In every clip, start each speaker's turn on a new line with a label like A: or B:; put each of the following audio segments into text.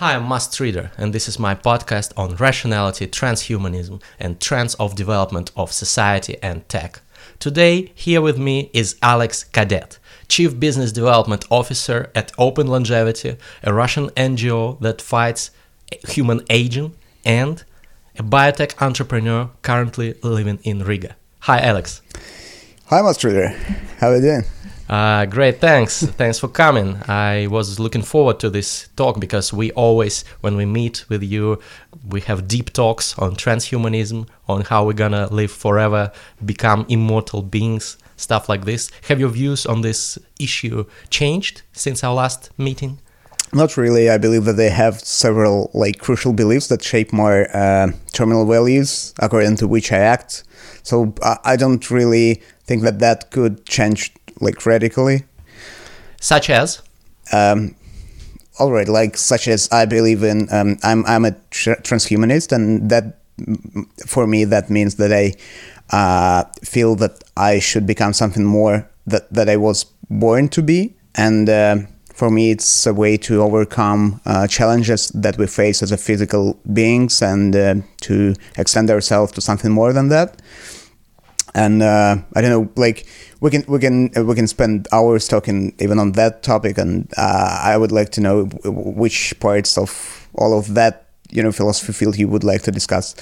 A: Hi, I'm Must Reader, and this is my podcast on rationality, transhumanism, and trends of development of society and tech. Today, here with me is Alex Cadet, Chief Business Development Officer at Open Longevity, a Russian NGO that fights human aging, and a biotech entrepreneur currently living in Riga. Hi, Alex.
B: Hi, Must Reader. How are you doing?
A: Uh, great, thanks. thanks for coming. I was looking forward to this talk because we always, when we meet with you, we have deep talks on transhumanism, on how we're gonna live forever, become immortal beings, stuff like this. Have your views on this issue changed since our last meeting?
B: Not really. I believe that they have several like crucial beliefs that shape my uh, terminal values according to which I act. So uh, I don't really think that that could change like radically.
A: Such as?
B: Um, all right, like such as I believe in. Um, I'm I'm a tr- transhumanist, and that for me that means that I uh, feel that I should become something more that that I was born to be, and. Uh, for me, it's a way to overcome uh, challenges that we face as a physical beings and uh, to extend ourselves to something more than that and uh, I don't know, like we can we can uh, we can spend hours talking even on that topic, and uh, I would like to know which parts of all of that you know philosophy field you would like to discuss.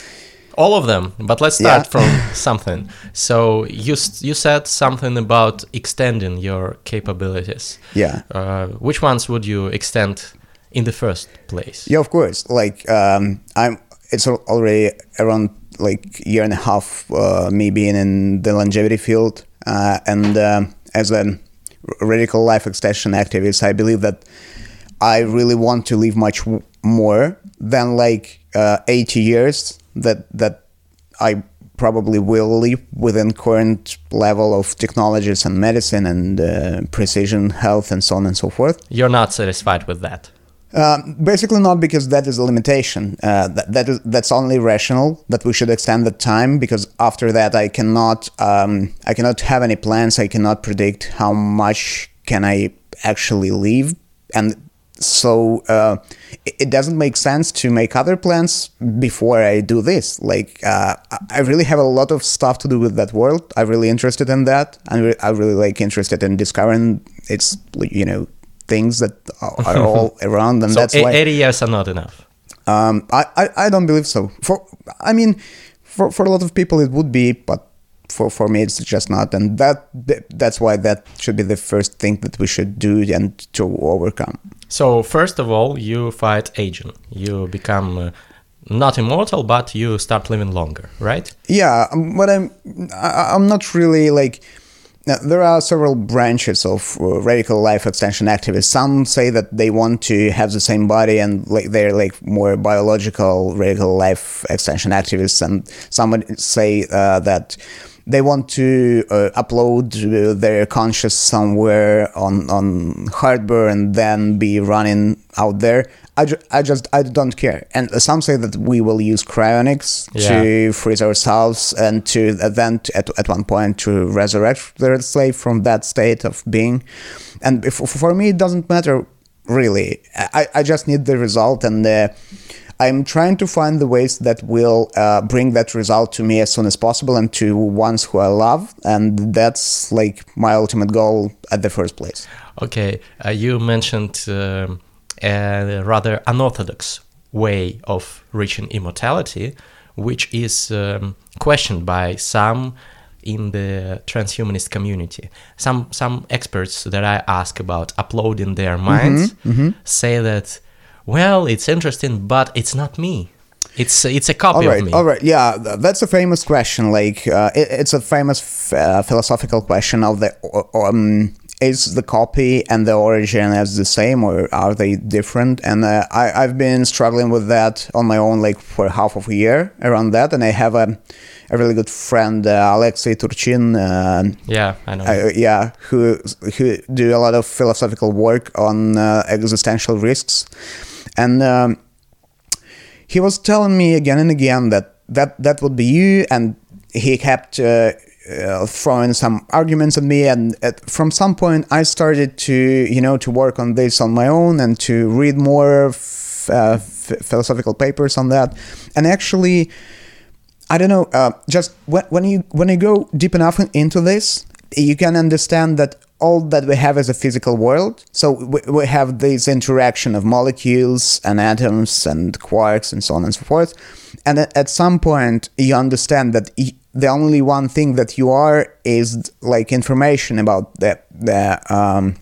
A: All of them, but let's start yeah. from something. So you you said something about extending your capabilities.
B: Yeah.
A: Uh, which ones would you extend in the first place?
B: Yeah, of course. Like um, I'm. It's already around like year and a half uh, me being in the longevity field. Uh, and uh, as a radical life extension activist i believe that i really want to live much more than like uh, 80 years that that i probably will live within current level of technologies and medicine and uh, precision health and so on and so forth.
A: You're not satisfied with that
B: uh, basically, not because that is a limitation. Uh, that, that is that's only rational that we should extend the time because after that I cannot um, I cannot have any plans. I cannot predict how much can I actually leave, and so uh, it, it, doesn't make sense to make other plans before I do this. Like uh, I really have a lot of stuff to do with that world. I'm really interested in that. Re- I'm really like interested in discovering its you know things that are all around, and
A: so
B: that's why
A: 80 years are not enough.
B: Um, I, I, I don't believe so. For I mean, for for a lot of people it would be, but for for me it's just not, and that that's why that should be the first thing that we should do and to overcome.
A: So first of all, you fight aging. You become. Uh, not immortal, but you start living longer, right?
B: Yeah, um, but I'm I, I'm not really like now, there are several branches of uh, radical life extension activists. Some say that they want to have the same body and like they're like more biological radical life extension activists, and some would say uh, that they want to uh, upload uh, their conscious somewhere on on hardware and then be running out there. I, ju- I just I don't care. And some say that we will use cryonics yeah. to freeze ourselves and to then to, at, at one point to resurrect the slave from that state of being. And if, for me, it doesn't matter really. I, I just need the result and uh, I'm trying to find the ways that will uh, bring that result to me as soon as possible and to ones who I love. And that's like my ultimate goal at the first place.
A: Okay. Uh, you mentioned. Um, a rather unorthodox way of reaching immortality, which is um, questioned by some in the transhumanist community. Some some experts that I ask about uploading their mm-hmm, minds mm-hmm, mm-hmm. say that, well, it's interesting, but it's not me. It's it's a copy
B: all right,
A: of me.
B: All right, yeah, that's a famous question. Like, uh, it, it's a famous f- uh, philosophical question of the um, is the copy and the origin as the same or are they different? And uh, I, i've been struggling with that on my own like for half of a year around that and i have a, a really good friend uh, alexei turchin
A: uh, yeah i know. uh,
B: yeah who who do a lot of philosophical work on uh, existential risks. And um, he was telling me again and again that that that would be you and he kept uh, throwing some arguments at me and at, from some point i started to you know to work on this on my own and to read more uh, f- philosophical papers on that, and actually, I don't know. Uh, just when, when you when you go deep enough into this, you can understand that all that we have is a physical world. So we, we have this interaction of molecules and atoms and quarks and so on and so forth. And at, some point, you understand that the only one thing that you are is like information about the the um,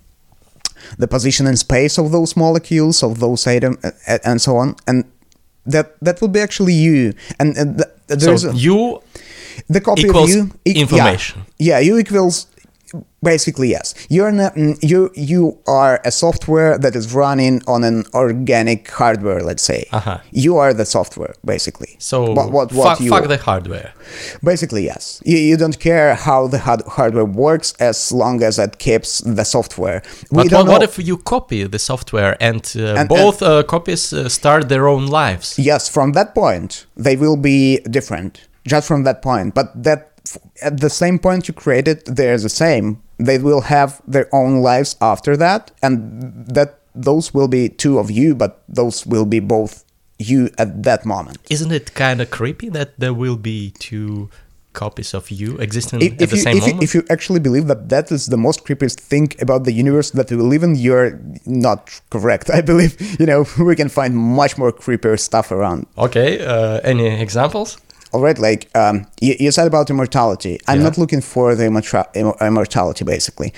B: the position and space of those molecules, of those items and so on. And that that would be actually you. And, and th- there's
A: so
B: a-
A: you
B: the copy of you e- yeah.
A: information.
B: Yeah, you equals basically yes. You're not, mm, you you are a software that is running on an organic hardware. Let's say
A: Uh-huh.
B: you are the software basically.
A: so
B: what what, what
A: fuck,
B: you
A: fuck the hardware.
B: basically yes. You, you don't care how the hard- hardware works as long as it keeps the software. We
A: But what, what if you copy the software and, uh,
B: And-
A: both uh, copies uh, start their own lives?
B: Yes, from that point, they will be different. Just from that point. But that at the same point you created, they're the same. They will have their own lives after that, and that those will be two of you, but those will be both you at that moment.
A: Isn't it kind of creepy that there will be two copies of you existing
B: If,
A: at
B: if
A: the
B: you,
A: same
B: if, you,
A: moment?
B: if you actually believe that that is the most creepiest thing about the universe that we live in, you're not correct. I believe you know we can find much more creepier stuff around.
A: okay, uh, any examples?
B: All right, like um, you, you said about immortality. I'm
A: Yeah.
B: not looking for the immorta- imm- immortality. Basically,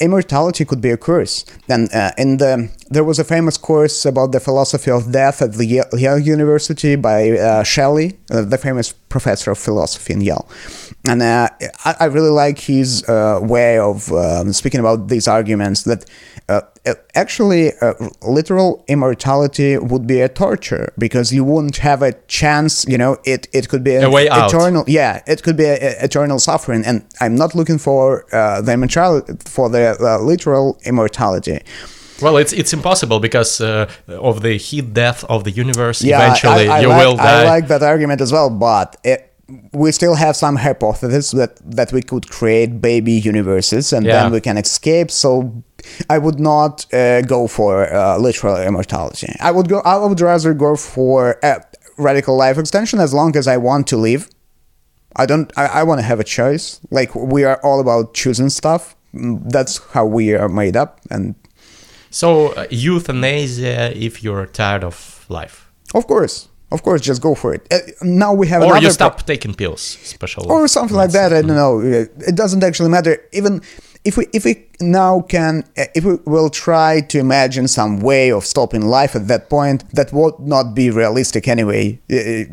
B: immortality could be a curse. And uh, in the there was a famous course about the philosophy of death at the Yale, University by uh, Shelly, uh, the famous professor of philosophy in Yale. And uh, I, I really like his uh, way of um, speaking about these arguments that uh, actually uh, literal immortality would be a torture because you wouldn't have a chance. You know, it it could be
A: A way out.
B: eternal. Yeah, it could be a, a- eternal suffering, and I'm not looking for uh, the immortality for the uh, literal immortality.
A: Well, it's it's impossible because uh, of the heat death of the universe.
B: Yeah,
A: Eventually,
B: I, I
A: you
B: like,
A: will die.
B: I like that argument as well, but it, we still have some hypothesis that that we could create baby universes and
A: Yeah.
B: then we can escape. So I would not uh, go for uh, literal immortality. I would go. I would rather go for uh, radical life extension as long as I want to live. I don't. I, I want to have a choice. Like we are all about choosing stuff. That's how we are made up, and
A: so uh, euthanasia if you're tired of life,
B: of course, of course, just go for it. Uh, now we have
A: or
B: another
A: you
B: pro-
A: stop taking pills. Special
B: or something like that. I don't know. It doesn't actually matter. Even if we if we now can if we will try to imagine some way of stopping life at that point, that would not be realistic anyway. It,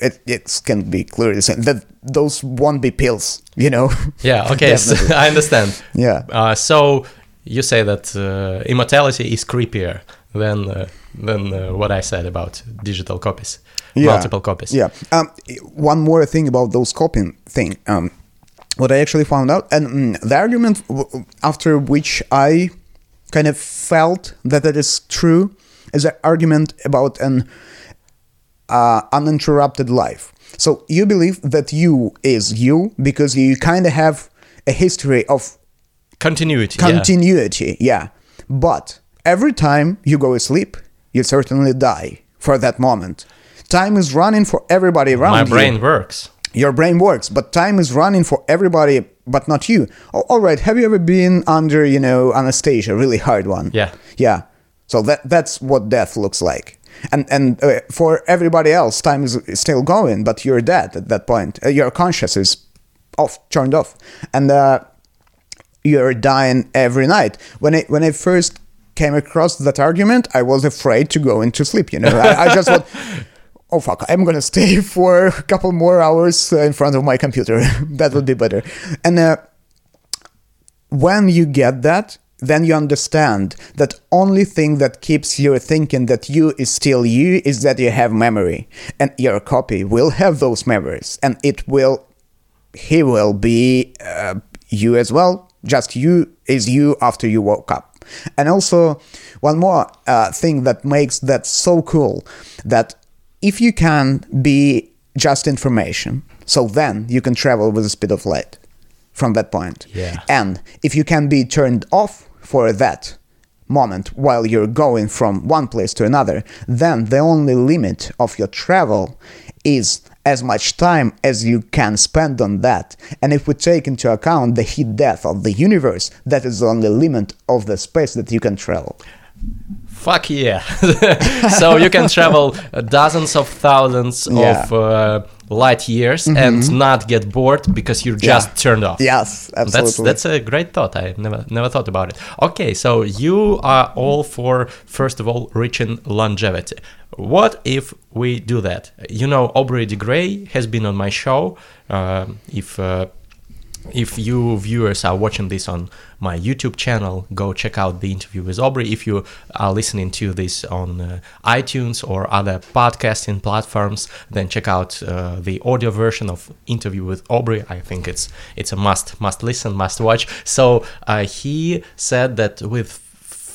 B: it, it can be clearly said that those won't be pills. You know.
A: Yeah. Okay. so I understand.
B: Yeah.
A: Uh, so you say that uh, immortality is creepier than uh, than uh, what I said about digital copies, multiple copies.
B: Yeah. Um, one more thing about those copying thing. Um, what I actually found out, and mm, the argument w- after which I kind of felt that it is true, is an argument about an uh, uninterrupted life. So you believe that you is you because you kind of have a history of
A: Continuity.
B: continuity, yeah. But every time you go asleep, you certainly die for that moment. Time is running for everybody around
A: My
B: you.
A: brain works.
B: Your brain works, but time is running for everybody, but not you. Oh, all right. Have you ever been under, you know, anesthesia, really hard one?
A: Yeah.
B: Yeah. So that that's what death looks like. And and uh, for everybody else, time is still going, but you're dead at that point. Uh, your conscious is off, turned off, and uh, you're dying every night. When I when I first came across that argument, I was afraid to go into sleep. You know, I, I just thought, oh fuck, I'm gonna stay for a couple more hours uh, in front of my computer. that would be better. And uh, when you get that, then you understand that only thing that keeps you thinking that you is still you is that you have memory, and your copy will have those memories, and it will, he will be uh, you as well. Just you is you after you woke up. And also, one more uh, thing that makes that so cool that if you can be just information, so then you can travel with the speed of light from that point.
A: Yeah.
B: And if you can be turned off for that moment while you're going from one place to another, then the only limit of your travel is as much time as you can spend on that. And if we take into account the heat death of the universe, that is the only limit of the space that you can travel.
A: Fuck yeah! so you can travel dozens of thousands
B: Yeah.
A: of uh, light years and not get bored because you're just
B: Yeah.
A: turned off.
B: Yes,
A: That's
B: absolutely.
A: that's a great thought. I never never thought about it. Okay, so you are all for first of all reaching longevity. What if we do that? You know, Aubrey de Grey has been on my show. Um if uh, if you viewers are watching this on my YouTube channel, go check out the interview with Aubrey. If you are listening to this on uh, iTunes or other podcasting platforms, then check out uh, the audio version of interview with Aubrey. I think it's it's a must must listen, must watch. So uh, he said that with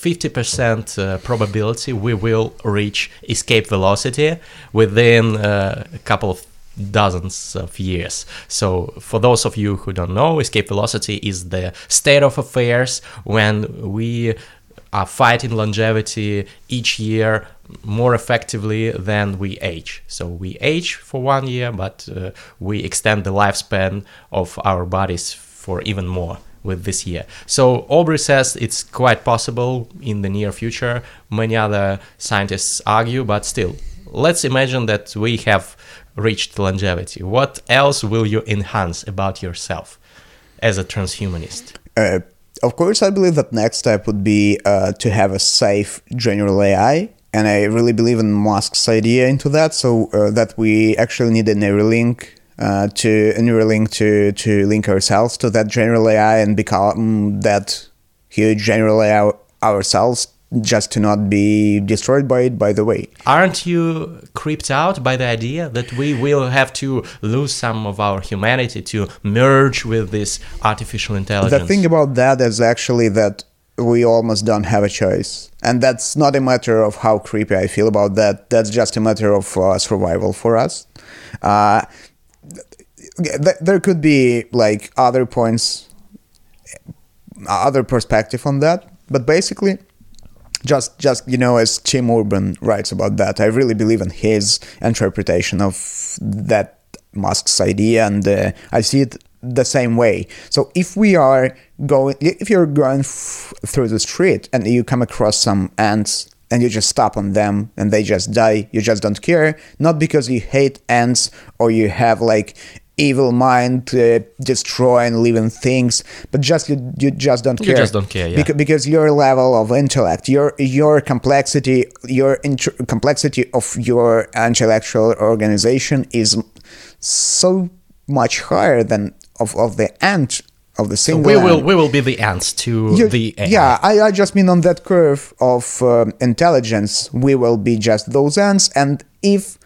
A: 50% uh, probability we will reach escape velocity within uh, a couple of dozens of years. So, for those of you who don't know, escape velocity is the state of affairs when we are fighting longevity each year more effectively than we age. So, we age for one year, but uh, we extend the lifespan of our bodies for even more with this year. So Aubrey says it's quite possible in the near future. Many other scientists argue, but still, let's imagine that we have reached longevity. What else will you enhance about yourself as a transhumanist?
B: Uh, of course, I believe that next step would be uh, to have a safe general AI, and I really believe in Musk's idea into that. So uh, that we actually need a Neuralink uh, to a Neuralink to to link ourselves to that general AI and become that huge general AI ourselves, just to not be destroyed by it. By the way,
A: Aren't you creeped out by the idea that we will have to lose some of our humanity to merge with this artificial intelligence?
B: The thing about that is actually that we almost don't have a choice. And that's not a matter of how creepy I feel about that. That's just a matter of uh, survival for us. Uh, th- there could be like other points, other perspective on that. But basically, just just you know as Tim Urban writes about that, I really believe in his interpretation of that Musk's idea, and uh, I see it the same way. So if we are going, if you're going f- through the street and you come across some ants and you just stop on them and they just die, you just don't care, not because you hate ants or you have like evil mind to uh, destroying living things, but just you, you just don't care.
A: You just don't care, yeah.
B: Because, because your level of intellect, your your complexity, your int- complexity of your intellectual organization is so much higher than of, of the ant of the
A: So we will we will be the ants to
B: You-
A: the AI.
B: yeah, I, I just mean on that curve of um, intelligence, we will be just those ants, and if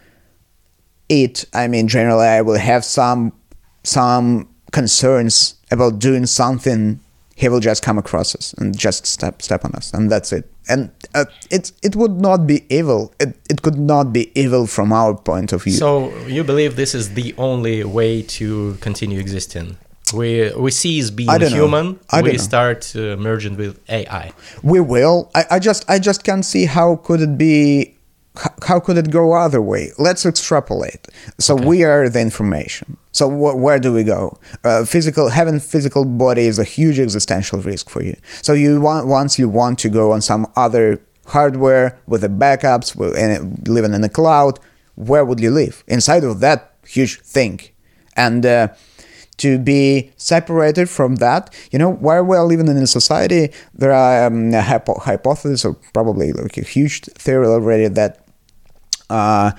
B: it, I mean, generally, I will have some some concerns about doing something. He will just come across us and just step step on us, and that's it. And uh, it it would not be evil. It it could not be evil from our point of view.
A: So you believe this is the only way to continue existing? We we cease being
B: I don't know.
A: human.
B: I
A: we
B: don't
A: start uh, merging with AI.
B: we will. I, I just i just can't see how could it be how could it go other way? Let's extrapolate. So we are the information. So wh- where do we go? Uh, physical having physical body is a huge existential risk for you. So you want once you want to go on some other hardware with the backups with, and living in the cloud where would you live? Inside of that huge thing. And uh, to be separated from that. You know, while we're living in a society, there are um, a hypo- hypothesis or probably like a huge theory already that uh,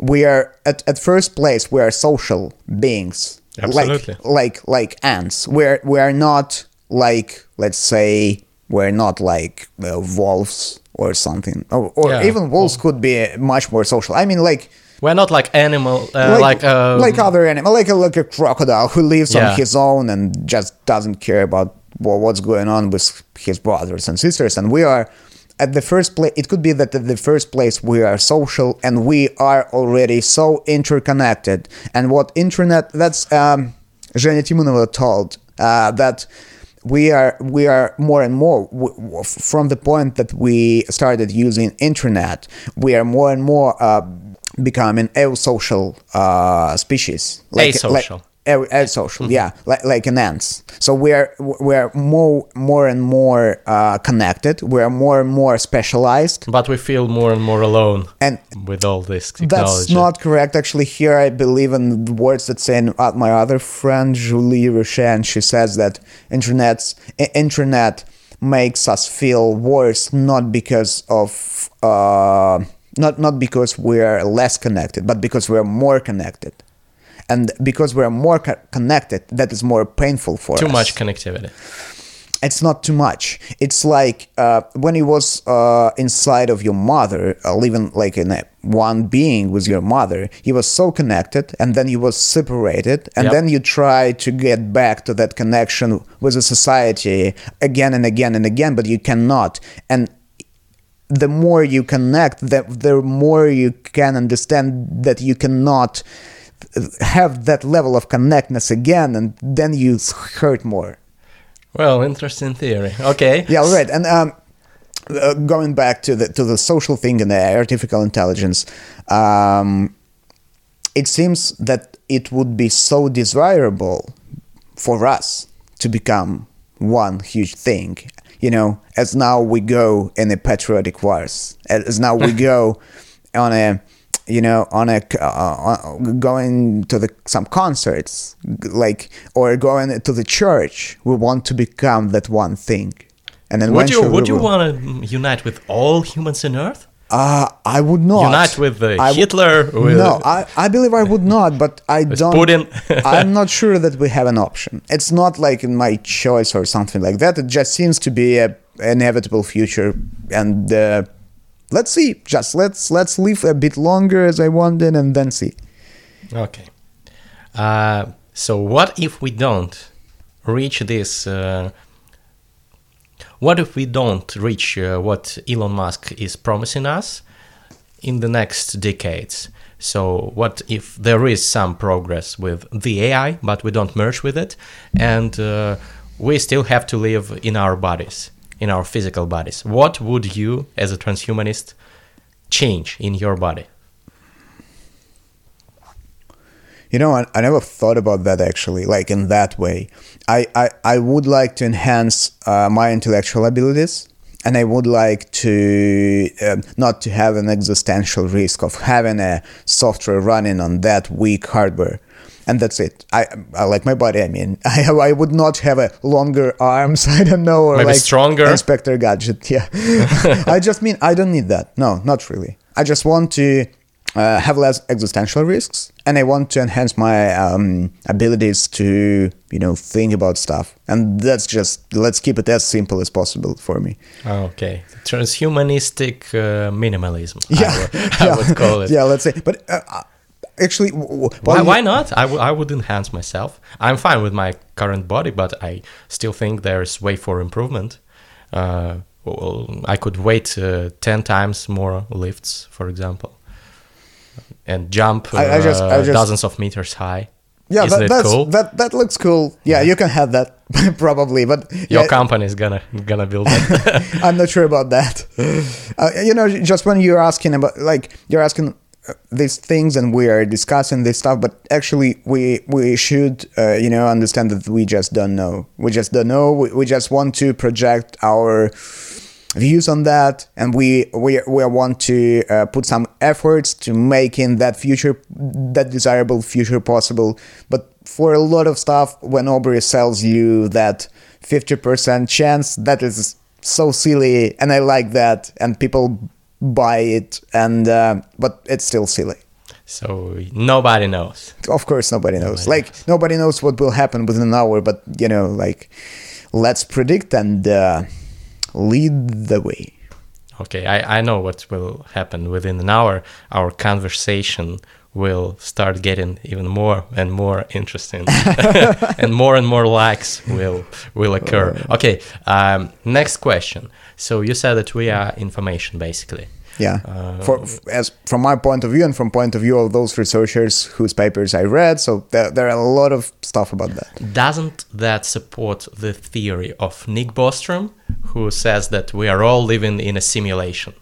B: we are at, at first place we are social beings,
A: Absolutely.
B: like like like ants. We're we are not like let's say we're not like uh, wolves or something, or, or
A: Yeah.
B: even wolves could be much more social. I mean, like
A: We're not like animal, uh, like uh,
B: like other animal, like a like a crocodile who lives
A: Yeah.
B: on his own and just doesn't care about wha- what's going on with his brothers and sisters. And we are at the first place. It could be that at the first place we are social and we are already so interconnected. And what internet? That's um, Zhenya told uh, that we are we are more and more w- w- from the point that we started using internet we are more and more uh, becoming a social uh, species
A: Asocial.
B: like, a- asocial yeah like, like an ants so we're we're more more and more uh, connected we're more and more specialized
A: But we feel more and more alone
B: and
A: with all this
B: that's not correct. Actually, here I believe in the words that say uh, my other friend Julie Rochen. She says that internet's internet makes us feel worse not because of uh, not not because we're less connected, but because we're more connected. And because we're more co- connected, that is more painful for
A: Too
B: us Too
A: much connectivity.
B: it's not too much. It's like uh, when you was uh, inside of your mother, uh, living like in a one being with your mother, you was so connected, and then you was separated, and
A: Yep.
B: then you try to get back to that connection with the society again and again and again, but you cannot. And the more you connect, the, the more you can understand that you cannot have that level of connectedness again, and then you hurt more.
A: Well, interesting theory. Okay.
B: Yeah, all right. And um, uh, going back to the to the social thing and the artificial intelligence, um, it seems that it would be so desirable for us to become one huge thing. You know, as now we go in a patriotic wars, as now we go on a you know on a uh, on- going to the some concerts like or going to the church we want to become that one thing and then
A: Would you would you want to unite with all humans on Earth?
B: Uh, I would not
A: Unite with uh,
B: I
A: Hitler? With
B: no, I, I believe I would not, but I don't.
A: Putin?
B: I'm not sure that we have an option. It's not like in my choice or something like that. It just seems to be a inevitable future, and uh, let's see. Just let's let's live a bit longer as I wanted, and then see.
A: Okay. Uh, so what if we don't reach this? What if we don't reach uh, what Elon Musk is promising us in the next decades? So what if there is some progress with the AI, but we don't merge with it, and uh, we still have to live in our bodies, in our physical bodies? What would you, as a transhumanist, change in your body?
B: You know, I, I never thought about that actually, like in that way. I, I, I would like to enhance uh, my intellectual abilities, and I would like to um not to have an existential risk of having a software running on that weak hardware. And that's it. I, I like my body. I mean, I have, I would not have a longer arms. I don't know, or
A: Maybe
B: like
A: stronger?
B: Inspector Gadget. Yeah, I just mean I don't need that. No, not really. I just want to uh, have less existential risks, and I want to enhance my um, abilities to, you know, think about stuff. And that's just let's keep it as simple as possible for me.
A: Okay, transhumanistic uh, minimalism.
B: Yeah,
A: I, would, I would call it.
B: Yeah, let's say. But uh, uh, actually,
A: Why, why not? I, w- I would enhance myself. I'm fine with my current body, but I still think there's way for improvement. Uh, well, I could weight uh, 10 times more lifts, for example, and jump uh,
B: I- I just- I just-
A: dozens of meters high.
B: Yeah,
A: Isn't
B: that,
A: it
B: that's
A: cool?
B: that that looks cool. Yeah, you can have that probably, but
A: Your
B: yeah,
A: company is gonna gonna build it.
B: I'm not sure about that. Uh, you know, just when you're asking about like you're asking uh, these things and we are discussing this stuff, but actually we we should uh, you know understand that we just don't know. We just don't know. We, we just want to project our views on that and we we, we want to uh, put some efforts to making that future that desirable future possible. But for a lot of stuff when aubrey sells you that 50% chance that is so silly and i like that and people buy it and uh, but it's still silly.
A: So nobody knows.
B: of course nobody knows.
A: Nobody
B: like nobody knows what will happen within an hour but you know like let's predict and uh, lead the way
A: Okay, I, I know what will happen within an hour. Our conversation will start getting even more and more interesting, and more and more likes will will occur. Okay, um, next question. So you said that we are information basically.
B: Yeah.
A: Uh,
B: For f- as from my point of view and from point of view of those researchers whose papers I read, so there, there are a lot of stuff about that.
A: Doesn't that support the theory of Nick Bostrom, who says that we are all living in a simulation?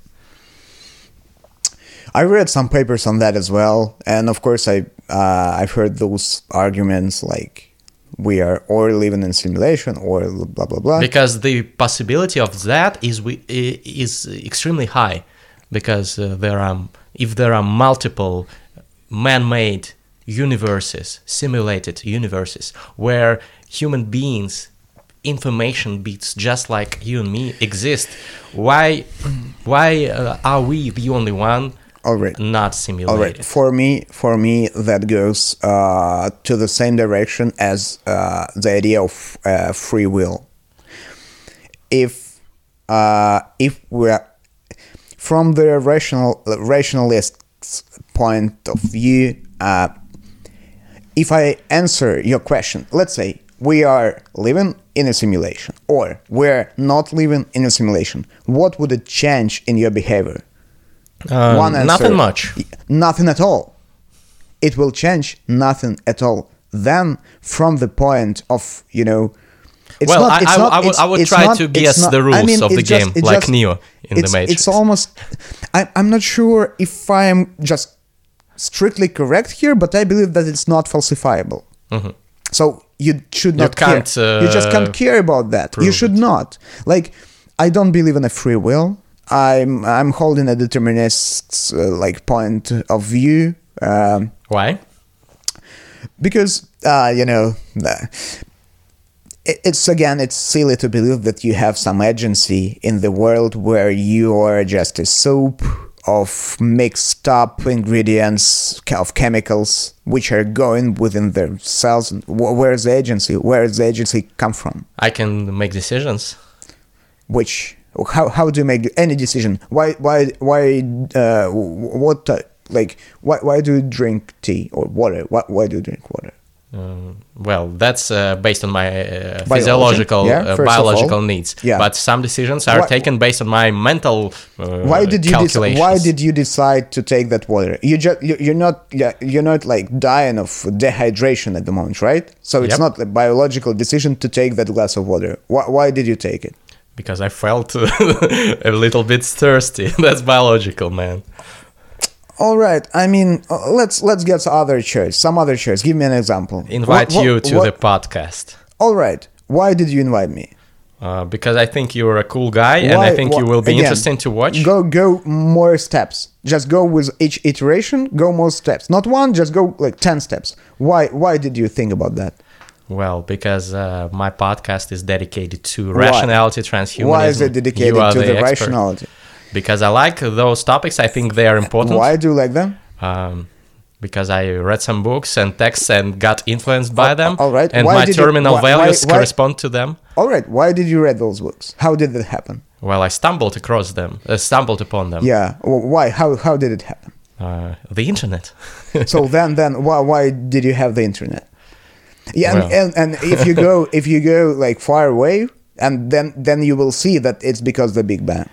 B: I read some papers on that as well, and of course I uh, I've heard those arguments like we are or living in simulation or blah blah blah.
A: Because the possibility of that is we is extremely high, because uh, there are if there are multiple man-made universes, simulated universes, where human beings information beats just like you and me exist why why uh, are we the only one
B: All right.
A: not
B: All
A: simulated
B: right. For me, for me, that goes uh, to the same direction as uh, the idea of uh, free will. If uh, if we're from the rational rationalist's point of view, uh, if I answer your question, let's say we are living in a simulation, or we're not living in a simulation, what would it change in your behavior?
A: Um,
B: One answer,
A: nothing much
B: Nothing at all. It will change nothing at all. Then, from the point of you know, it's
A: Well,
B: not,
A: I-
B: it's
A: I-
B: not,
A: I would-
B: it's-
A: I would
B: it's
A: try
B: not-
A: to guess
B: not-
A: the
B: I
A: rules
B: mean,
A: of the
B: just-
A: game, like
B: just-
A: Neo in the Matrix.
B: It's almost. I, I'm not sure if I am just strictly correct here, but I believe that it's not falsifiable. So you should not
A: Mm-hmm. can't,
B: care. you just
A: uh,
B: can't care about that. You should
A: it.
B: not. Like, I don't believe in a free will. I'm I'm holding a determinist uh, like point of view um,
A: why
B: because uh, you know it's again it's silly to believe that you have some agency in the world where you are just a soap of mixed up ingredients of chemicals which are going within their cells. Where's the agency? Where does the agency come from?
A: I can make decisions.
B: Which how, how do you make any decision? Why why why uh, what uh, like why, why do you drink tea or water? Why, why do you drink water
A: Um, well, that's uh, based on my uh, physiological,
B: yeah,
A: uh, biological
B: all.
A: needs.
B: Yeah.
A: But some decisions are
B: Why-
A: taken based on my mental uh,
B: why did you dec- why did you decide to take that water you just you, you're not yeah, you're not like dying of dehydration at the moment right so it's
A: Yep.
B: not a biological decision to take that glass of water why, why did you take it
A: Because I felt a little bit thirsty. that's biological, man.
B: All right i mean uh, let's let's get other choice some other choice give me an example
A: Invite
B: What- what-
A: you to
B: what-
A: the podcast.
B: all right why did you invite me
A: Uh, because I think you're a cool guy, and I think
B: why-
A: you will be
B: again,
A: interesting to watch.
B: Go go more steps. Just go with each iteration. Go more steps. Not one. Just go like ten steps. Why why did you think about that?
A: Well, because uh, my podcast is dedicated to
B: Why?
A: rationality, transhumanism.
B: Why is it dedicated to the,
A: expert.
B: rationality?
A: Because I like those topics. I think they are important.
B: Why do you like them?
A: Um, because I read some books and texts and got influenced by them.
B: all right.
A: And
B: Why
A: my
B: did you-
A: terminal
B: why-
A: values
B: why-
A: correspond to them.
B: All right. Why did you read those books? How did that happen?
A: Well, I stumbled across them, uh, stumbled upon them.
B: Yeah. w- Why? How how did it happen?
A: Uh, the internet.
B: So then then why why did you have the internet? Yeah, and,
A: Well.
B: and, and if you go if you go like far away, and then then you will see that it's because the Big Bang.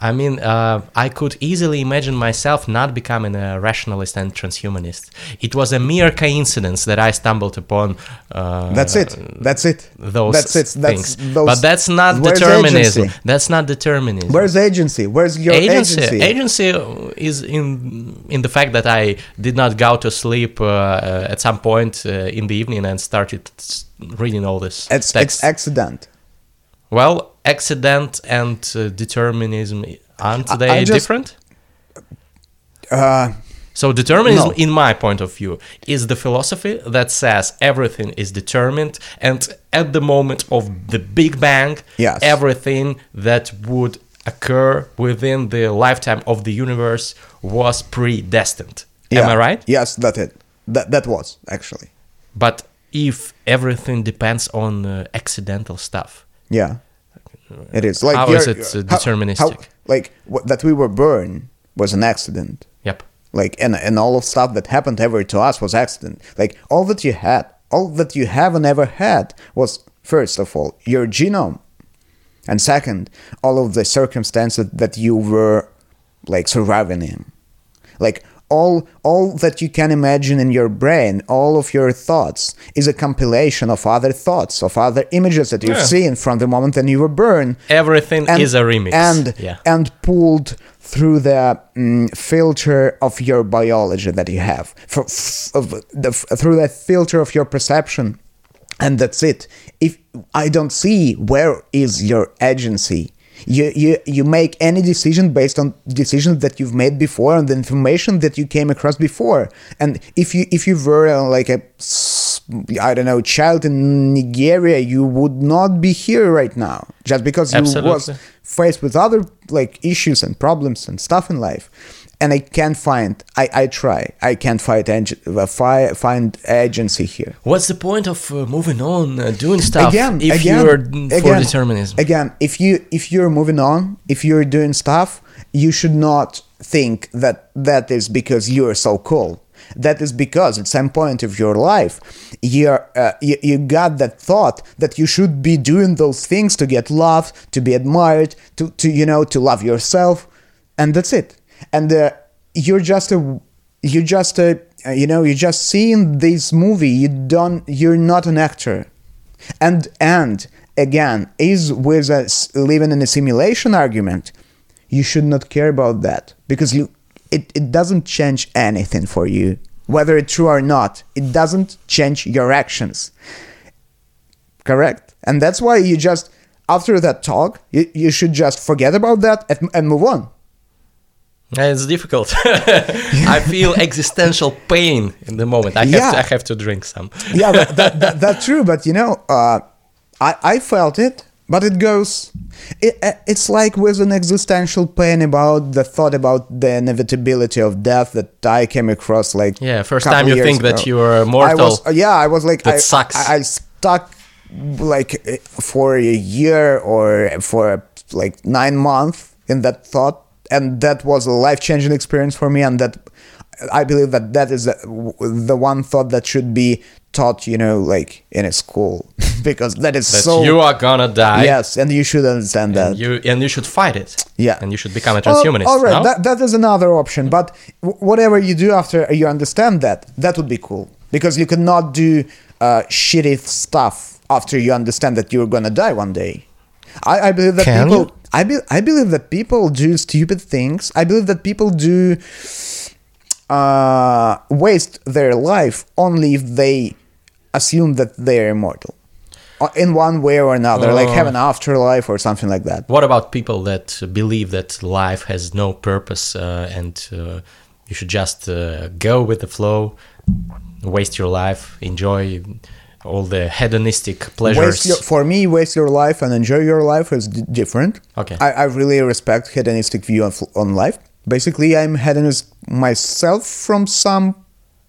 A: I mean, uh, I could easily imagine myself not becoming a rationalist and transhumanist. It was a mere coincidence that I stumbled upon. Uh,
B: That's it. That's it.
A: Those
B: That's it. That's
A: things.
B: those.
A: but that's not
B: Where's
A: determinism.
B: agency?
A: That's not determinism.
B: Where's agency? Where's your
A: agency?
B: agency?
A: Agency is in in the fact that I did not go to sleep uh, uh, at some point uh, in the evening and started reading all this
B: It's
A: text.
B: it's accident.
A: Well, accident and uh, determinism aren't they
B: I just-
A: different?
B: Uh,
A: So determinism,
B: No.
A: in my point of view, is the philosophy that says everything is determined, and at the moment of the Big Bang,
B: Yes.
A: everything that would occur within the lifetime of the universe was predestined. Am. I right?
B: Yes, that it. That that was actually.
A: But if everything depends on uh, accidental stuff,
B: Yeah. It is like
A: How is it, uh,
B: how-
A: deterministic?
B: how- like that we were born was an accident.
A: yep.
B: Like and and all of stuff that happened ever to us was accident. Like all that you had, all that you have and ever had was first of all your genome, and second, all of the circumstances that you were like surviving in. Like all all that you can imagine in your brain, all of your thoughts is a compilation of other thoughts, of other images that you've
A: Yeah.
B: seen from the moment that you were born
A: Everything is a remix.
B: and
A: yeah.
B: and pulled through the mm, filter of your biology that you have for, f- of the, f- through that filter of your perception and that's it if i don't see where is your agency you, you you make any decision based on decisions that you've made before and the information that you came across before. And if you if you were uh, like a I don't know child in nigeria you would not be here right now. Just because you was faced with other like issues and problems and stuff in life and i can't find i i try. I can't find uh, fi- find agency here.
A: What's the point of uh, moving on, uh, doing stuff
B: again
A: if
B: again,
A: you're for
B: again,
A: determinism?
B: again if you if you're moving on if you're doing stuff you should not think that that is because you're so cool. That is because at some point of your life you're uh, you, you got that thought that you should be doing those things to get loved to be admired to to you know to love yourself and that's it and uh, you're just a you're just a you know you're just seeing this movie. You don't you're not an actor. And and again is with us living in a simulation argument you should not care about that. Because you it, it doesn't change anything for you. Whether it's true or not it doesn't change your actions. Correct? And that's why you just after that talk you, you should just forget about that and, and move on
A: It's difficult. I feel existential pain in the moment. I have,
B: Yeah.
A: to, I have to drink some.
B: yeah that, that, that, that's true but you know uh, I, I felt it but it goes it, uh, it's like with an existential pain about the thought about the inevitability of death that i came across like
A: Yeah, first time you think that you are
B: I
A: mortal.
B: was, uh, yeah i was like
A: That
B: I,
A: sucks.
B: I, I stuck like for a year or for like nine months in that thought and that was a life-changing experience for me and that i believe that that is the, the one thought that should be taught you know like in a school because that is
A: that
B: so
A: you are gonna die.
B: yes and you should understand that
A: And you and you should fight it.
B: Yeah.
A: And you should become a
B: Oh,
A: transhumanist.
B: all right,
A: no?
B: that, that is another option. But w- whatever you do after you understand that, that would be cool. Because you cannot do uh, shitty stuff after you understand that you're gonna die one day. I, I believe that
A: Can
B: people.
A: you?
B: I, be, I believe that people do stupid things. I believe that people do uh, waste their life only if they assume that they're immortal. Uh, In one way or another, like
A: Oh.
B: have an afterlife or something like that.
A: What about people that believe that life has no purpose uh, and uh, you should just uh, go with the flow, waste your life, enjoy all the hedonistic pleasures?
B: Waste your, for me, waste your life and enjoy your life is d- different.
A: Okay.
B: I, I really respect hedonistic view of, on life. Basically, I'm hedonist myself from some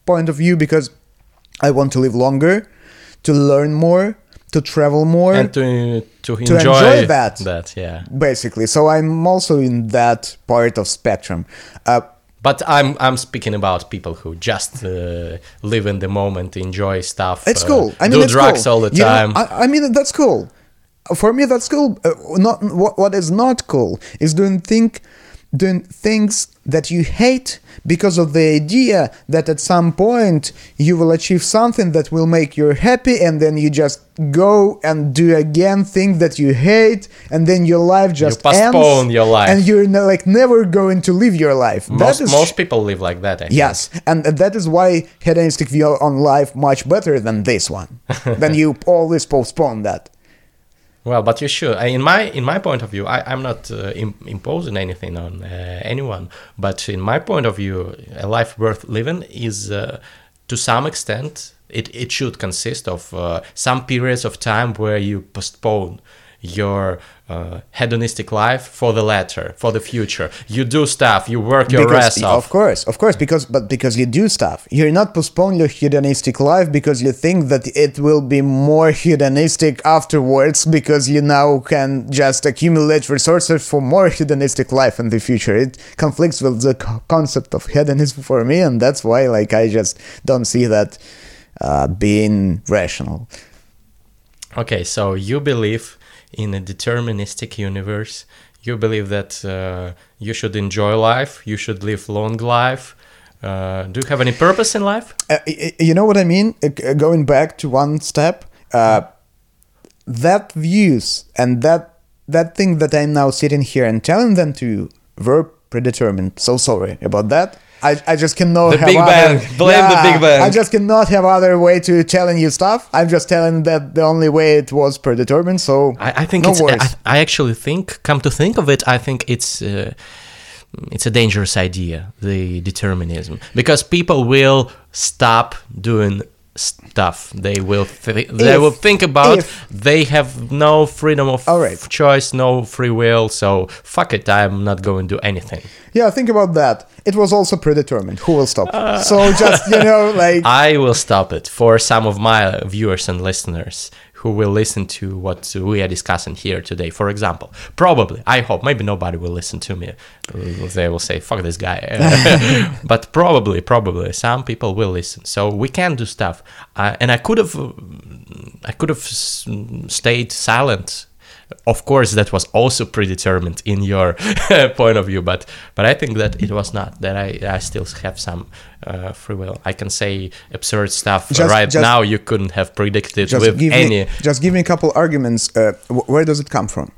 B: point of view because I want to live longer, to learn more, to travel more.
A: and to, to,
B: To
A: enjoy,
B: enjoy that.
A: That, yeah.
B: basically, so I'm also in that part of spectrum. Uh,
A: But I'm I'm speaking about people who just uh, live in the moment, enjoy stuff.
B: It's
A: uh,
B: cool. I mean,
A: do
B: it's
A: drugs
B: cool.
A: all the time.
B: I, I mean, that's cool. For me, that's cool. Uh, not what, what is not cool is doing think doing things that you hate because of the idea that at some point you will achieve something that will make you happy and then you just go and do again things that you hate and then your life just you
A: postpone
B: ends
A: your life.
B: and you're like never going to live your life
A: most,
B: is
A: most people live like that. I think.
B: Yes, and that is why hedonistic view on life much better than this one. then you always postpone that.
A: Well, but you should. In my in my point of view, I, I'm not uh, Im- imposing anything on uh, anyone. But in my point of view, a life worth living is, uh, to some extent, it it should consist of uh, some periods of time where you postpone your uh, hedonistic life for the latter, for the future. You do stuff. You work your
B: because,
A: ass off.
B: Of course, of course, because but because you do stuff, you're not postpone your hedonistic life because you think that it will be more hedonistic afterwards because you now can just accumulate resources for more hedonistic life in the future. It conflicts with the concept of hedonism for me, and that's why like I just don't see that uh, being rational.
A: Okay, so you believe in a deterministic universe. You believe that uh, you should enjoy life, you should live long life. Uh, do you have any purpose in life?
B: Uh, you know what I mean? Uh, going back to one step, uh, that views and that that thing that I'm now sitting here and telling them to you were predetermined. So sorry about that. I, I just cannot
A: The
B: have
A: Big
B: other,
A: Bang. Blame the Big Bang.
B: I just cannot have other way to telling you stuff. I'm just telling that the only way it was predetermined. So
A: I, I think
B: no
A: it's.
B: worries.
A: I, I actually think, come to think of it, I think it's. Uh, it's a dangerous idea, the determinism, because people will stop doing stuff. They will. Th- they
B: If-
A: will think about.
B: if-
A: they have no freedom of
B: right.
A: choice, no free will. So fuck it. I'm not going to do anything.
B: yeah, think about that. It was also predetermined. Who will stop? Uh, so just you know, like
A: I will stop it for some of my viewers and listeners who will listen to what we are discussing here today. For example, probably, I hope, maybe nobody will listen to me. They will say, fuck this guy. but probably, probably, some people will listen. So we can do stuff. Uh, and I could have, I could have stayed silent. Of course, that was also predetermined in your point of view, but but I think that it was not. That I, I still have some uh, free will. I can say absurd stuff
B: Just-
A: right
B: just-
A: now. You couldn't have predicted
B: just
A: with
B: give
A: any.
B: me just give me a couple arguments. Uh, wh- where does it come from?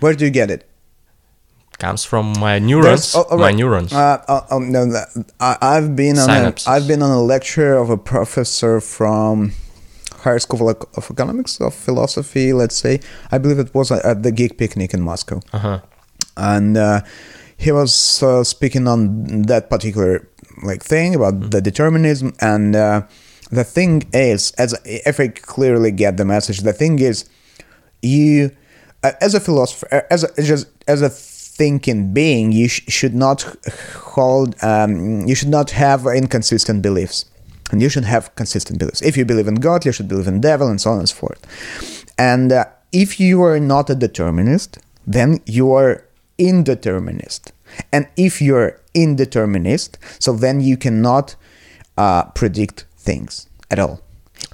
B: Where do you get it?
A: comes from my neurons.
B: There's- oh,
A: My
B: right.
A: neurons.
B: Uh, uh, oh, no, I, I've been on a. I've been on a lecture of a professor from Higher School of, Economics of Philosophy. Let's say I believe it was at the Geek Picnic in Moscow,
A: uh-huh.
B: and uh, he was uh, speaking on that particular like thing about the determinism and uh, the thing is as if i clearly get the message the thing is you uh, as a philosopher uh, as a just as a thinking being you sh- should not hold um, you should not have inconsistent beliefs and you should have consistent beliefs. If you believe in god you should believe in devil and so on and so forth. And uh, if you are not a determinist then you are indeterminist. And if you're indeterminist so then you cannot uh, predict things at all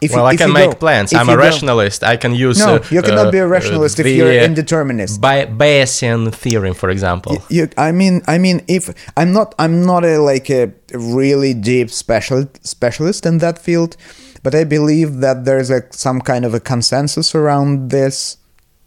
B: if
A: well,
B: you,
A: I can make
B: go-
A: plans. I'm
B: you
A: a
B: go-
A: rationalist. I can use.
B: No,
A: uh,
B: you cannot
A: uh,
B: be a rationalist if you're
A: uh,
B: indeterminist.
A: Bi- Bayesian theorem, for example.
B: you, I mean, I mean, if I'm not, I'm not a like a really deep specialist specialist in that field, but I believe that there's a some kind of a consensus around this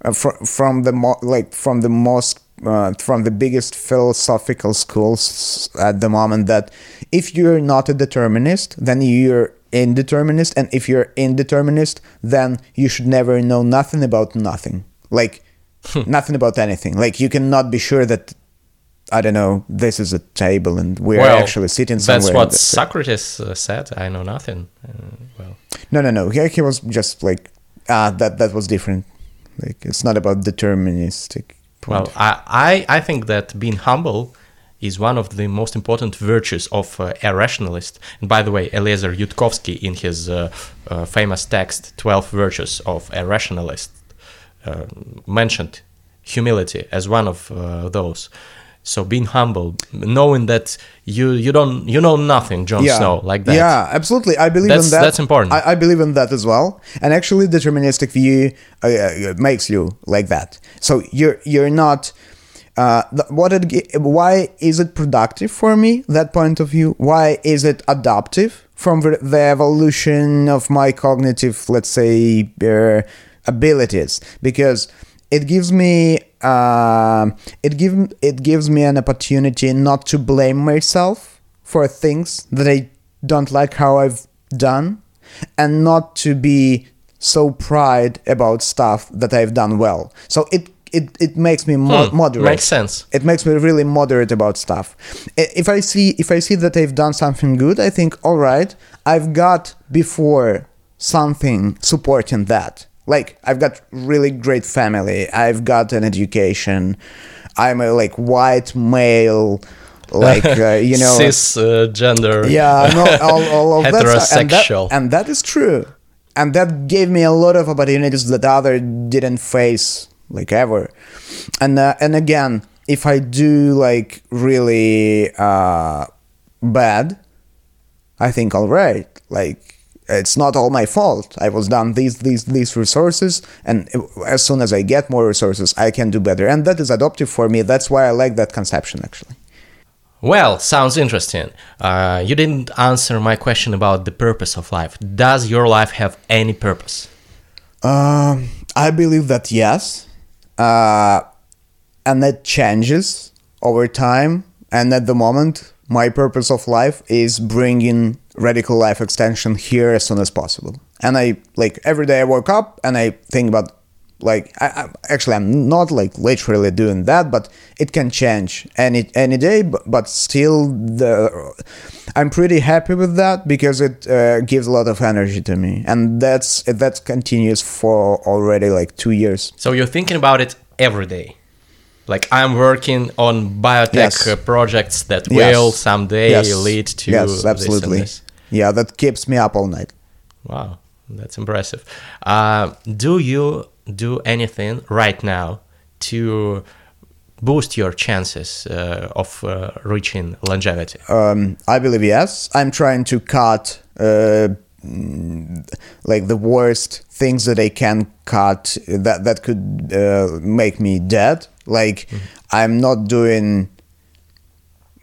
B: uh, fr- from the mo- like from the most uh, from the biggest philosophical schools at the moment that if you're not a determinist, then you're indeterminist, and if you're indeterminist, then you should never know nothing about nothing, like nothing about anything. Like you cannot be sure that I don't know this is a table and we're
A: well,
B: actually sitting somewhere.
A: That's what Socrates uh, said. I know nothing. Uh, well,
B: No, no, no. He, he was just like ah, that. That was different. Like it's not about deterministic. Point.
A: well, I, I I think that being humble is one of the most important virtues of uh, a rationalist. And by the way, Eliezer Yudkowsky, in his uh, uh, famous text "12 Virtues of a Rationalist," uh, mentioned humility as one of uh, those. So being humble, knowing that you you don't you know nothing, Jon Snow, like that.
B: Yeah, absolutely. I believe
A: That's-
B: in that.
A: that's important.
B: I, I believe in that as well. And actually, deterministic view uh, uh, makes you like that. So you're you're not. Uh, what it, why is it productive for me? That point of view. Why is it adaptive from the the evolution of my cognitive, let's say, uh, abilities? Because it gives me uh, it give it gives me an opportunity not to blame myself for things that I don't like how I've done, and not to be so pride about stuff that I've done well. So it it, it makes me mo-
A: Hmm,
B: moderate.
A: makes sense.
B: It makes me really moderate about stuff. If I see if I see that I've done something good, I think, all right, I've got before something supporting that. Like I've got really great family. I've got an education. I'm a like white male, like uh, you know,
A: cis uh, gender.
B: yeah, no, all, all of that, and that
A: Heterosexual.
B: and that is true, and that gave me a lot of opportunities that other didn't face like ever, and uh, and again, if I do like really uh, bad, I think all right, like it's not all my fault. I was done these these these resources, and as soon as I get more resources, I can do better. And that is adoptive for me. That's why I like that conception actually.
A: Well, sounds interesting. Uh, you didn't answer my question about the purpose of life. Does your life have any purpose?
B: Um, I believe that yes, uh, and that changes over time. And at the moment, my purpose of life is bringing radical life extension here as soon as possible. And I like every day I wake up and I think about like I, I, actually i'm not like literally doing that but it can change any any day but, but still the i'm pretty happy with that because it uh, gives a lot of energy to me. And that's that continues for already like two years.
A: So you're thinking about it every day like i'm working on biotech yes. Uh, projects that yes. will someday yes. lead to
B: yes absolutely
A: this this.
B: yeah that keeps me up all night
A: wow that's impressive uh, do you do anything right now to boost your chances uh, of uh, reaching longevity?
B: Um, I believe yes. I'm trying to cut uh, like the worst things that I can cut that that could uh, make me dead. Like mm-hmm. I'm not doing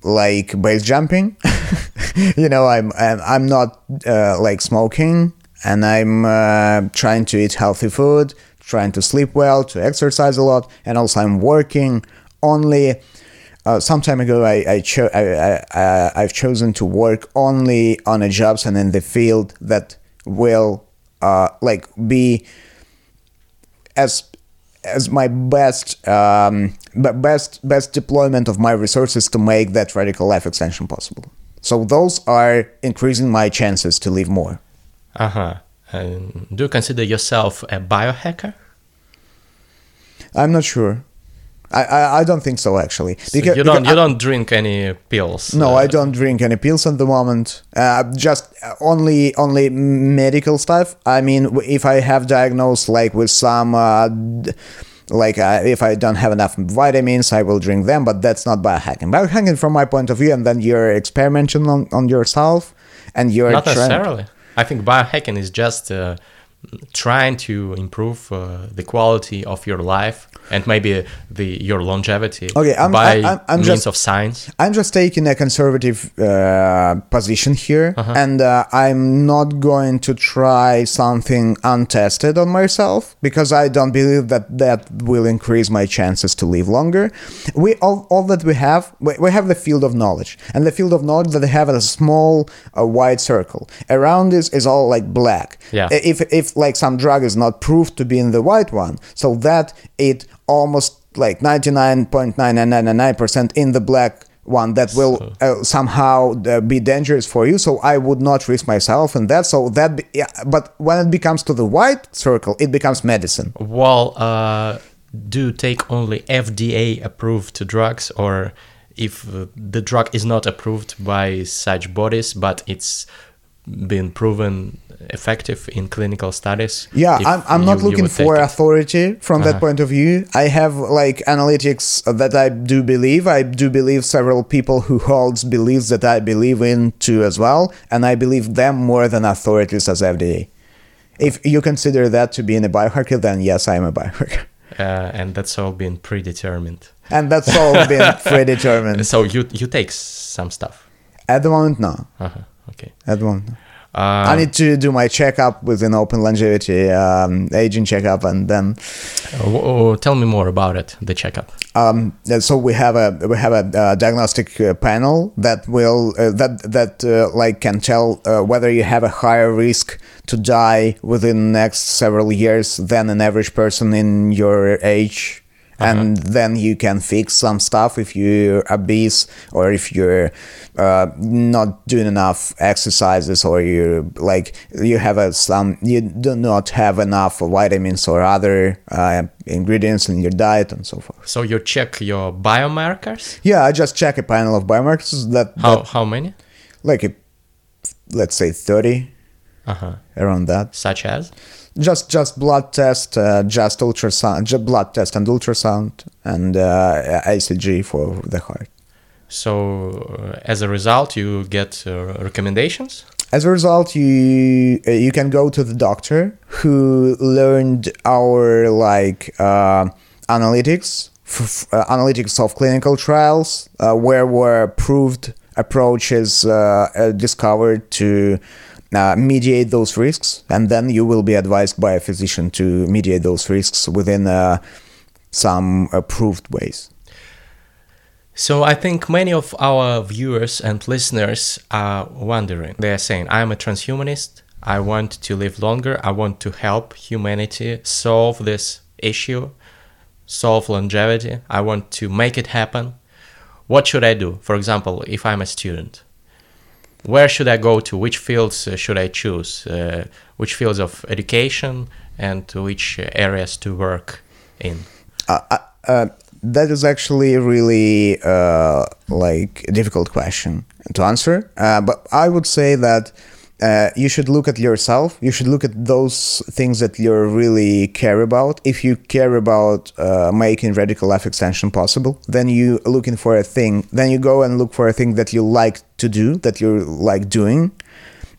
B: like base jumping. you know, I'm I'm, I'm not uh, like smoking, and I'm uh, trying to eat healthy food trying to sleep well, to exercise a lot, and also I'm working only. Uh, some time ago, I, I, cho- I, I, I've chosen to work only on a jobs and in the field that will uh, like be as as my best um, best best deployment of my resources to make that radical life extension possible. So those are increasing my chances to live more.
A: Uh huh. Um, do you consider yourself a biohacker?
B: I'm not sure. I, I, I don't think so actually.
A: So because you don't because you I, don't drink any pills.
B: No, uh, I don't drink any pills at the moment. Uh, just only only medical stuff. I mean, if I have diagnosed like with some. Uh, like uh, if I don't have enough vitamins, I will drink them, but that's not biohacking. Biohacking, from my point of view, and then you're experimenting on, on yourself, and you're
A: not necessarily. I think biohacking is just uh, trying to improve uh, the quality of your life and maybe the your longevity
B: okay, I'm,
A: by
B: I'm, I'm
A: means
B: just,
A: of science.
B: I'm just taking a conservative uh, position here, uh-huh. and uh, I'm not going to try something untested on myself because I don't believe that that will increase my chances to live longer. We all, all that we have, we, we have the field of knowledge, and the field of knowledge that they have a small uh, white circle around this is all like black.
A: Yeah.
B: If if like some drug is not proved to be in the white one, so that it almost like 99.9999% in the black one that will uh, somehow uh, be dangerous for you. So i would not risk myself in that. So that be, yeah, but when it becomes to the white circle it becomes medicine.
A: Well uh, do take only fda approved drugs or if the drug is not approved by such bodies but it's been proven effective in clinical studies.
B: Yeah i'm, I'm not looking for authority from uh-huh. that point of view. I have like analytics that i do believe. I do believe several people who holds beliefs that i believe in too as well and i believe them more than authorities as fda if you consider that to be in a biohacker then yes i'm a biohacker.
A: Uh, and that's all been predetermined.
B: And that's all been predetermined.
A: So you you take some stuff?
B: At the moment no.
A: Uh-huh. Okay
B: at no. Uh, I need to do my checkup with an open longevity um, aging checkup, and then.
A: Uh, tell me more about it. The checkup.
B: Um, so we have a we have a uh, diagnostic uh, panel that will uh, that that uh, like can tell whether you have a higher risk to die within the next several years than an average person in your age uh-huh. and then you can fix some stuff if you're obese or if you're uh, not doing enough exercises or you like you have a some you do not have enough vitamins or other uh, ingredients in your diet and so forth.
A: So you check your biomarkers?
B: Yeah, I just check a panel of biomarkers that
A: how
B: that,
A: how many?
B: Like a, let's say 30
A: uh-huh.
B: around that.
A: Such as?
B: just just blood test, uh, just ultrasound, just blood test and ultrasound, and uh, ECG for the heart.
A: So, uh, as a result, you get uh, recommendations.
B: As a result, you uh, you can go to the doctor who learned our like uh, analytics, f- uh, analytics of clinical trials, uh, where were proved approaches uh, uh, discovered to uh, mediate those risks, and then you will be advised by a physician to mediate those risks within uh, some approved ways.
A: So I think many of our viewers and listeners are wondering. They are saying, "I'm a transhumanist. I want to live longer. I want to help humanity solve this issue, solve longevity. I want to make it happen. What should I do? For example, if I'm a student, where should I go to? Which fields uh, should I choose? Uh, which fields of education and which areas to work in?"
B: uh, uh, that is actually a really uh, like a difficult question to answer. Uh, but I would say that uh, you should look at yourself. You should look at those things that you really care about. If you care about uh, making radical life extension possible, then you looking for a thing. Then you go and look for a thing that you like to do, that you like doing,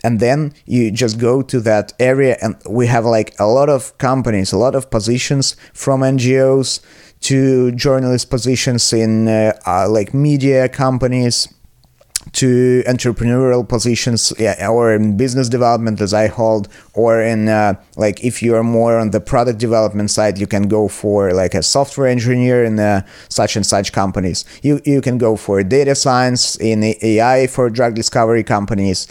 B: and then you just go to that area and we have like a lot of companies a lot of positions from ngos to journalist positions in uh, uh, like media companies to entrepreneurial positions yeah, or in business development as i hold or in uh, like if you are more on the product development side you can go for like a software engineer in uh, such and such companies you you can go for data science in ai for drug discovery companies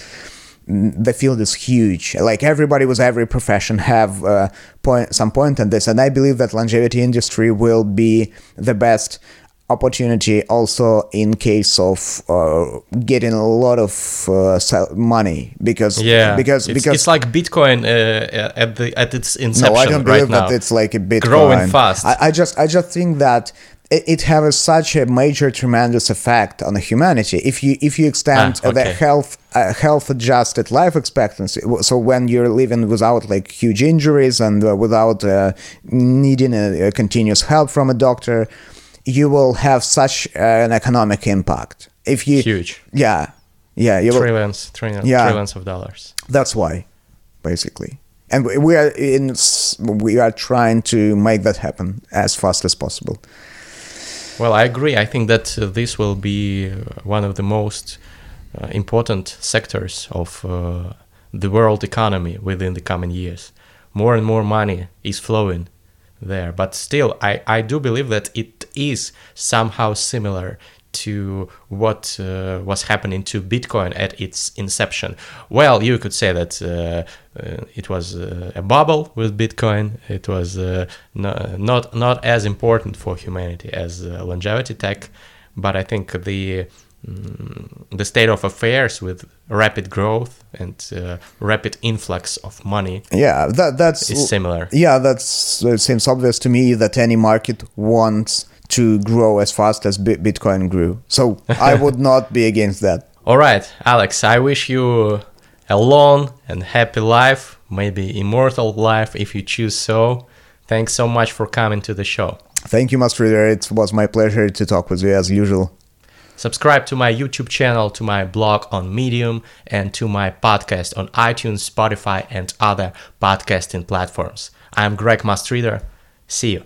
B: the field is huge. Like everybody with every profession have uh, point some point on this, and I believe that longevity industry will be the best opportunity also in case of uh, getting a lot of uh, money because
A: yeah.
B: Because
A: it's,
B: because
A: it's like bitcoin uh, at the at its inception
B: no i don't
A: right
B: believe
A: now.
B: that it's like a bitcoin.
A: Growing fast.
B: I, I just i just think that it, it has such a major tremendous effect on humanity. If you if you extend
A: Ah,
B: the health uh, health adjusted life expectancy so when you're living without like huge injuries and uh, without uh, needing a, a continuous help from a doctor you will have such uh, an economic impact. If you
A: huge.
B: Yeah. Yeah you will,
A: trillions trillions
B: Yeah.
A: trillions of dollars.
B: That's why basically. And we- we are in we are trying to make that happen as fast as possible.
A: Well, I agree. I think that uh, this will be uh, one of the most uh, important sectors of uh, the world economy within the coming years. More and more money is flowing there, but still, I, I do believe that it is somehow similar to what uh, was happening to Bitcoin at its inception. Well, you could say that uh, uh, it was uh, a bubble with Bitcoin. It was uh, no, not not as important for humanity as uh, longevity tech, but I think the mm, the state of affairs with rapid growth and uh, rapid influx of money
B: yeah that that's
A: is similar.
B: yeah that's it seems obvious to me that any market wants to grow as fast as Bi- bitcoin grew so i would not be against that
A: All right, Alex, I wish you a long and happy life, maybe immortal life if you choose so. Thanks so much for coming to the show.
B: thank you Mastreader. it was my pleasure to talk with you as usual
A: Subscribe to my YouTube channel, to my blog on Medium, and to my podcast on iTunes, Spotify, and other podcasting platforms. I'm Greg Mastreader. See you.